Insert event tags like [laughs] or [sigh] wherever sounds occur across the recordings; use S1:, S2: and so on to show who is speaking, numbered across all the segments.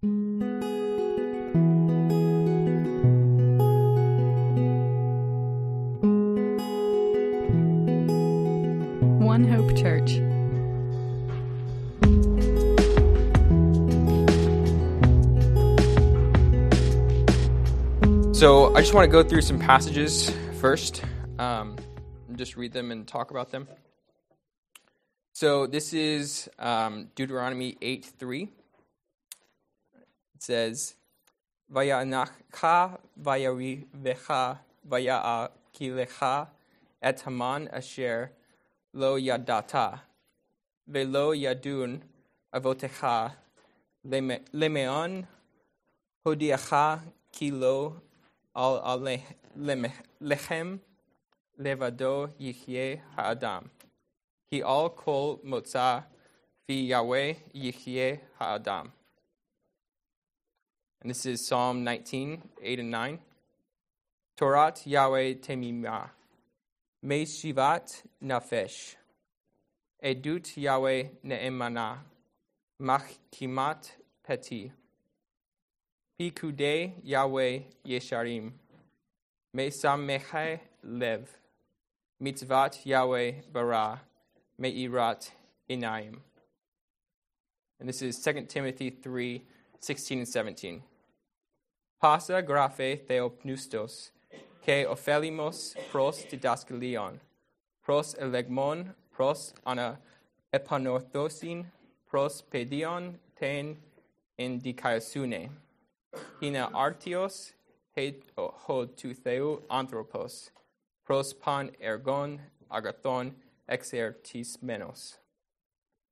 S1: One Hope Church.
S2: So I just want to go through some passages first, um, just read them and talk about them. So this is um, Deuteronomy 8 3. It says, vecha, vayaa kilecha, et Haman asher lo yadata velo yadun avotecha lemeon hodiacha kilo al lechem levado yichye haadam. he al kol motza fi Yahweh yichye haadam. And this is Psalm 19, 8 and 9. Torat Yahweh temimah, me shivat nafesh. Edut Yahweh ne'emana, machkimat peti. Pikude Yahweh yesharim, me sameche lev. Mitzvat Yahweh bara, Me'irat Inayim. And this is 2 Timothy 3 16 and 17. Pasa graphe theopneustos, ke ophelimos pros didaskalion, pros elegmon, pros ana epanorthosin, pros pedion ten in dikaiosune. Hina artios he oh, ho tu theu anthropos, pros pan ergon agathon exertismenos.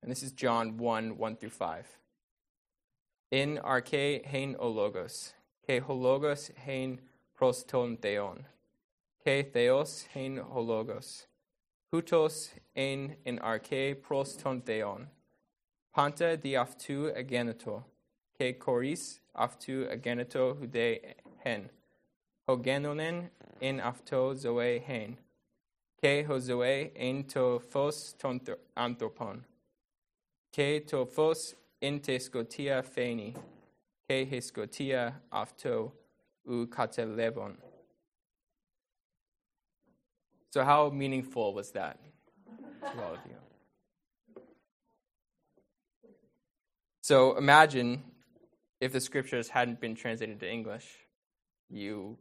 S2: And this is John 1 1 through 5. In arche hein ologos, ke hologos hein proston theon, ke theos hein hologos, hutos ein in arche proston theon, panta di aftu ageneto, ke choris aftu ageneto hude hen, hogenonen in afto zoe hen, ke hozoe en to phos anthropon, ke to phos in te scotia pheni, ke afto u. So, how meaningful was that to all of you? So, imagine if the scriptures hadn't been translated to English, you,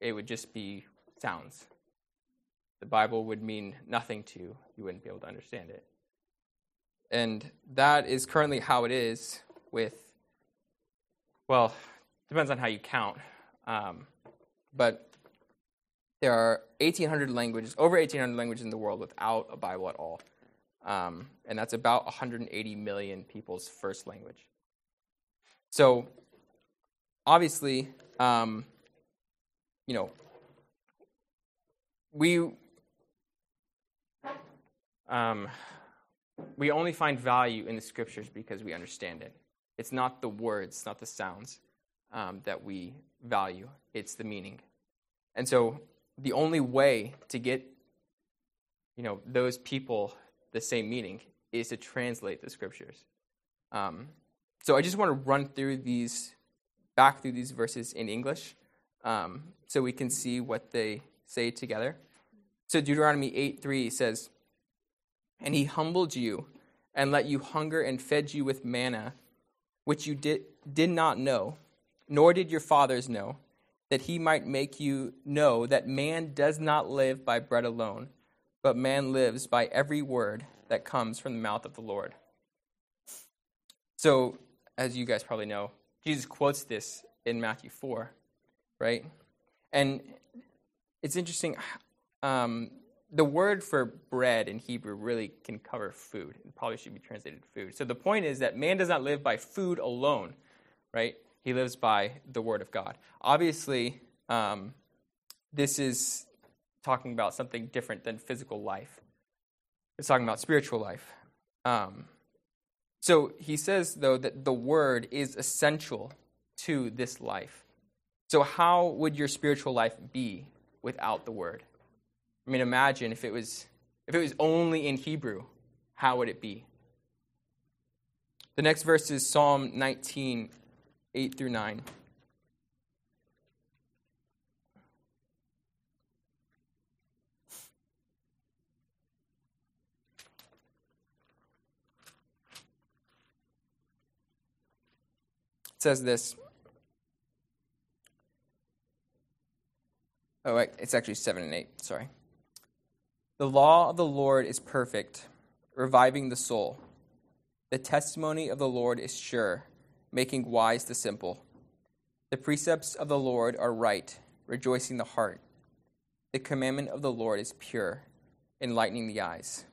S2: it would just be sounds the Bible would mean nothing to you. You wouldn't be able to understand it. And that is currently how it is with, well, depends on how you count. Um, but there are 1,800 languages, over 1,800 languages in the world without a Bible at all. Um, and that's about 180 million people's first language. So, obviously, um, you know, we um, we only find value in the scriptures because we understand it. It's not the words, not the sounds um, that we value, it's the meaning. And so the only way to get you know, those people the same meaning is to translate the scriptures. Um, so I just want to run through these, back through these verses in English um, so we can see what they say together. So Deuteronomy 8 3 says, and he humbled you and let you hunger and fed you with manna, which you did, did not know, nor did your fathers know, that he might make you know that man does not live by bread alone, but man lives by every word that comes from the mouth of the Lord. So, as you guys probably know, Jesus quotes this in Matthew 4, right? And it's interesting. Um, the word for bread in Hebrew really can cover food. It probably should be translated food. So the point is that man does not live by food alone, right? He lives by the word of God. Obviously, um, this is talking about something different than physical life. It's talking about spiritual life. Um, so he says, though, that the word is essential to this life. So, how would your spiritual life be without the word? I mean, imagine if it was if it was only in Hebrew, how would it be? The next verse is Psalm 19, 8 through 9. It says this. Oh, it's actually 7 and 8. Sorry. The law of the Lord is perfect, reviving the soul. The testimony of the Lord is sure, making wise the simple. The precepts of the Lord are right, rejoicing the heart. The commandment of the Lord is pure, enlightening the eyes.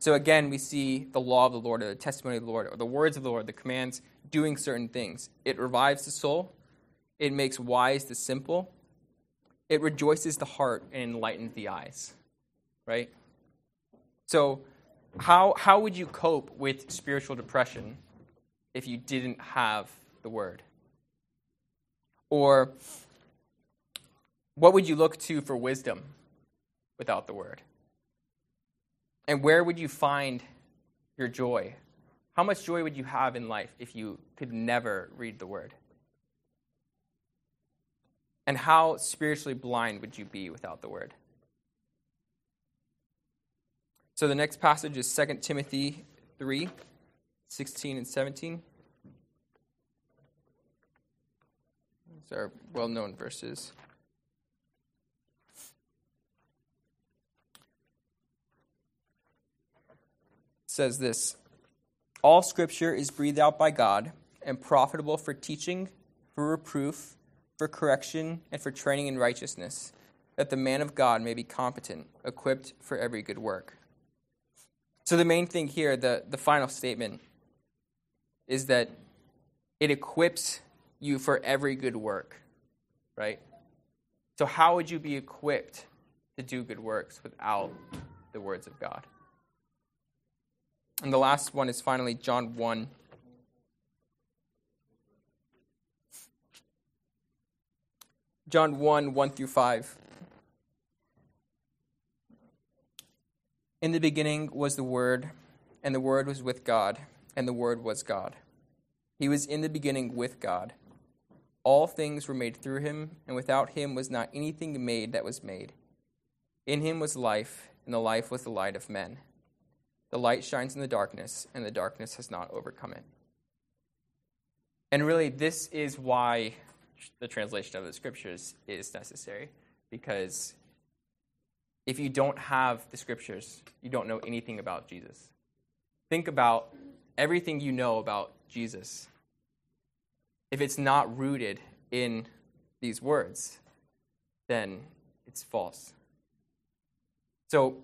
S2: So again, we see the law of the Lord, or the testimony of the Lord, or the words of the Lord, the commands doing certain things. It revives the soul, it makes wise the simple, it rejoices the heart, and enlightens the eyes. Right? So, how, how would you cope with spiritual depression if you didn't have the word? Or what would you look to for wisdom without the word? And where would you find your joy? How much joy would you have in life if you could never read the word? And how spiritually blind would you be without the word? So the next passage is 2 Timothy 3 16 and 17. These are well known verses. Says this All scripture is breathed out by God and profitable for teaching, for reproof, for correction, and for training in righteousness, that the man of God may be competent, equipped for every good work. So, the main thing here, the, the final statement, is that it equips you for every good work, right? So, how would you be equipped to do good works without the words of God? And the last one is finally John 1. John 1 1 through 5. In the beginning was the Word, and the Word was with God, and the Word was God. He was in the beginning with God. All things were made through him, and without him was not anything made that was made. In him was life, and the life was the light of men. The light shines in the darkness, and the darkness has not overcome it. And really, this is why the translation of the scriptures is necessary, because if you don't have the scriptures, you don't know anything about Jesus. Think about everything you know about Jesus. If it's not rooted in these words, then it's false. So,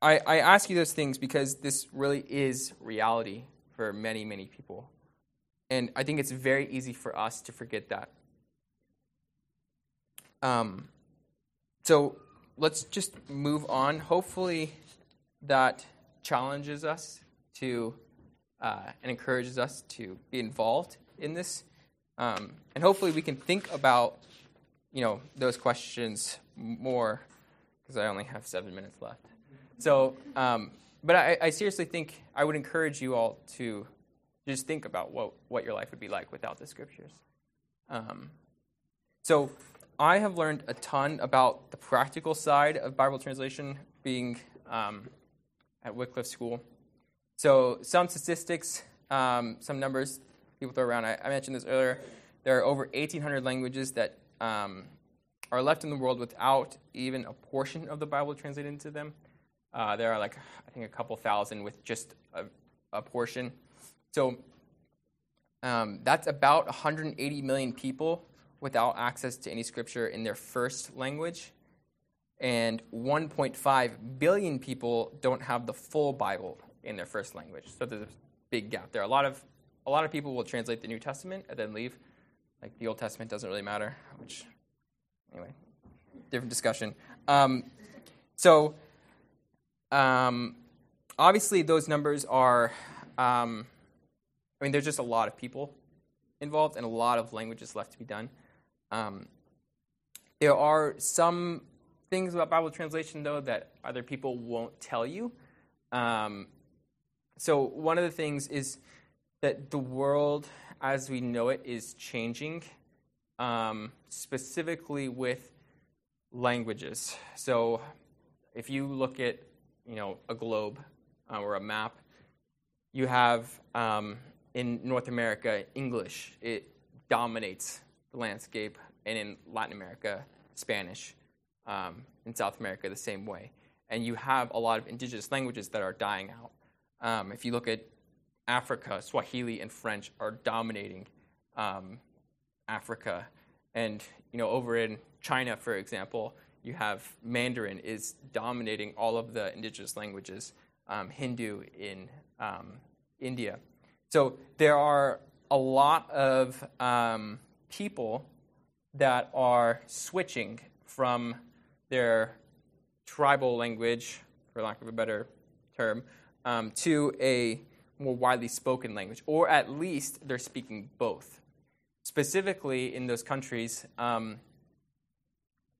S2: I, I ask you those things because this really is reality for many, many people. And I think it's very easy for us to forget that. Um, so let's just move on. Hopefully, that challenges us to uh, and encourages us to be involved in this. Um, and hopefully, we can think about you know those questions more because I only have seven minutes left. So, um, but I, I, seriously think I would encourage you all to just think about what what your life would be like without the scriptures. Um, so I have learned a ton about the practical side of Bible translation being um, at Wycliffe School. So, some statistics, um, some numbers people throw around. I, I, mentioned this earlier. There are over 1,800 languages that um, are left in the world without even a portion of the Bible translated into them. Uh, there are like, I think, a couple thousand with just a, a portion. So, um, that's about 180 million people without access to any scripture in their first language, and 1.5 billion people don't have the full Bible in their first language. So there's a big gap there. A lot of a lot of people will translate the New Testament and then leave. Like the Old Testament doesn't really matter. Which, anyway, different discussion. Um, so, um, obviously, those numbers are. Um, I mean, there's just a lot of people involved and a lot of languages left to be done. Um, there are some things about Bible translation, though, that other people won't tell you. Um, so, one of the things is that the world as we know it is changing, um, specifically with languages. So, if you look at you know a globe uh, or a map, you have um, in North America English. It dominates the landscape, and in Latin America Spanish. Um, in South America, the same way. And you have a lot of indigenous languages that are dying out. Um, if you look at Africa, Swahili and French are dominating um, Africa. And you know, over in China, for example, you have Mandarin is dominating all of the indigenous languages. Um, Hindu in um, India. So there are a lot of um, people that are switching from their tribal language, for lack of a better term, um, to a more widely spoken language, or at least they're speaking both. Specifically, in those countries, um,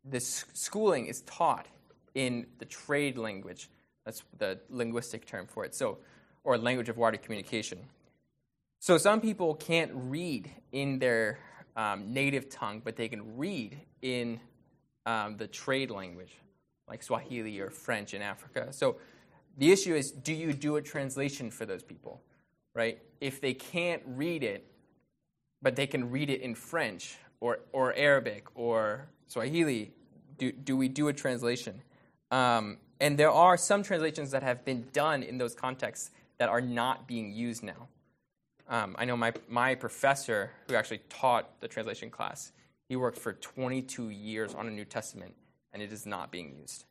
S2: the schooling is taught in the trade language. That's the linguistic term for it. So, or language of wider communication. So some people can't read in their um, native tongue, but they can read in um, the trade language, like Swahili or French in Africa. So the issue is do you do a translation for those people, right? If they can't read it, but they can read it in French or, or Arabic or Swahili, do, do we do a translation? Um, and there are some translations that have been done in those contexts that are not being used now. Um, I know my, my professor, who actually taught the translation class, he worked for 22 years on a New Testament, and it is not being used.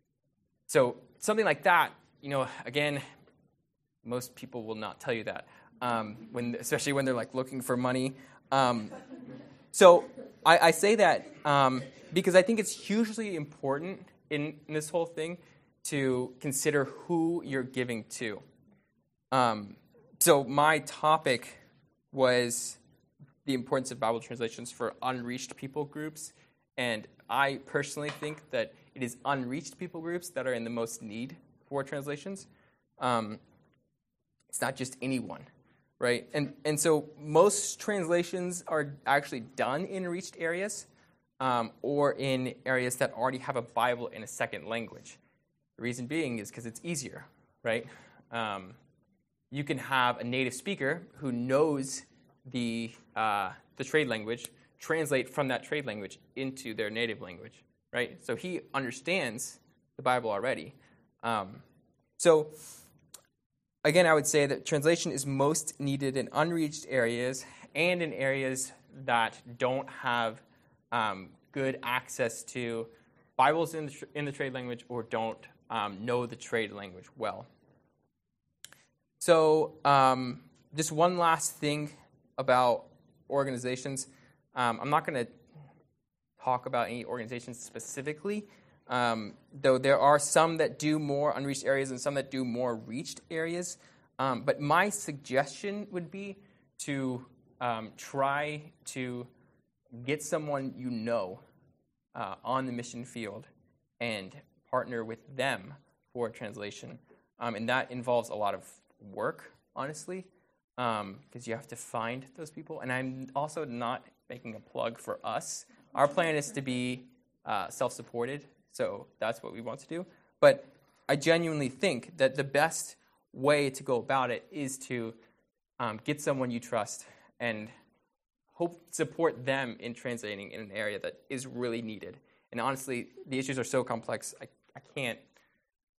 S2: So something like that you know, again, most people will not tell you that, um, when, especially when they're like looking for money. Um, so I, I, say that um, because I think it's hugely important in, in, this whole thing to consider who you're giving to. Um, so my topic was the importance of Bible translations for unreached people groups, and I personally think that it is unreached people groups that are in the most need for translations. Um, it's not just anyone, right? And, and so most translations are actually done in reached areas um, or in areas that already have a Bible in a second language. The reason being is because it's easier, right? Um, you can have a native speaker who knows the, uh, the trade language translate from that trade language into their native language, right? So he understands the Bible already. Um, so, again, I would say that translation is most needed in unreached areas and in areas that don't have um, good access to Bibles in the, tr- in the trade language or don't um, know the trade language well. So, um, just one last thing about organizations. Um, I'm not going to talk about any organizations specifically, um, though there are some that do more unreached areas and some that do more reached areas. Um, but my suggestion would be to um, try to get someone you know uh, on the mission field and partner with them for translation. Um, and that involves a lot of work, honestly, because um, you have to find those people. And I'm also not making a plug for us. Our plan is to be uh, self supported so that's what we want to do. But I genuinely think that the best way to go about it is to um, get someone you trust and hope support them in translating in an area that is really needed. And honestly, the issues are so complex, I, I can't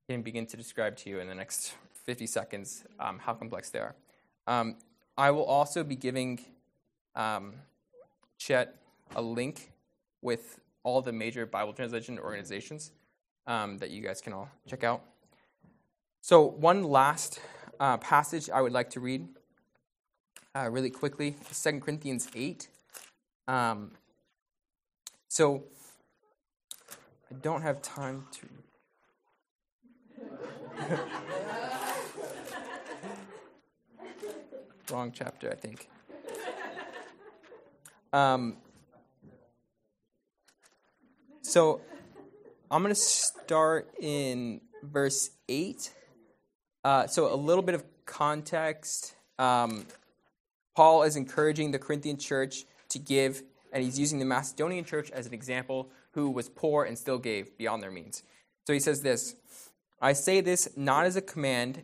S2: even begin to describe to you in the next 50 seconds um, how complex they are. Um, I will also be giving um, Chet a link with all the major Bible translation organizations um, that you guys can all check out. So, one last uh, passage I would like to read uh, really quickly 2 Corinthians 8. Um, so, I don't have time to. [laughs] Wrong chapter, I think. Um, so I'm going to start in verse 8. Uh, so a little bit of context. Um, Paul is encouraging the Corinthian church to give, and he's using the Macedonian church as an example who was poor and still gave beyond their means. So he says this I say this not as a command,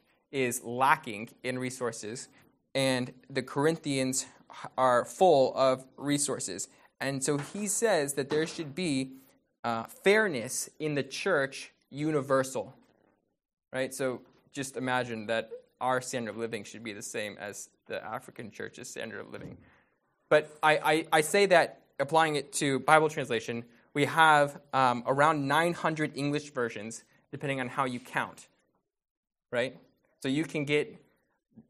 S2: is lacking in resources, and the Corinthians are full of resources. And so he says that there should be uh, fairness in the church universal. Right? So just imagine that our standard of living should be the same as the African church's standard of living. But I, I, I say that applying it to Bible translation, we have um, around 900 English versions, depending on how you count. Right? So you can get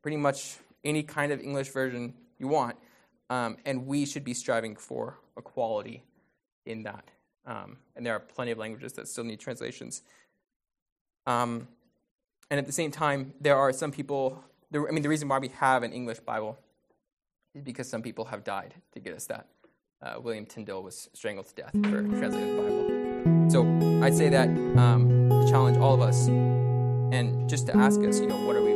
S2: pretty much any kind of English version you want, um, and we should be striving for equality in that. Um, and there are plenty of languages that still need translations. Um, and at the same time, there are some people. There, I mean, the reason why we have an English Bible is because some people have died to get us that. Uh, William Tyndale was strangled to death for translating the Bible. So I'd say that um, challenge all of us and just to ask us, you know, what are we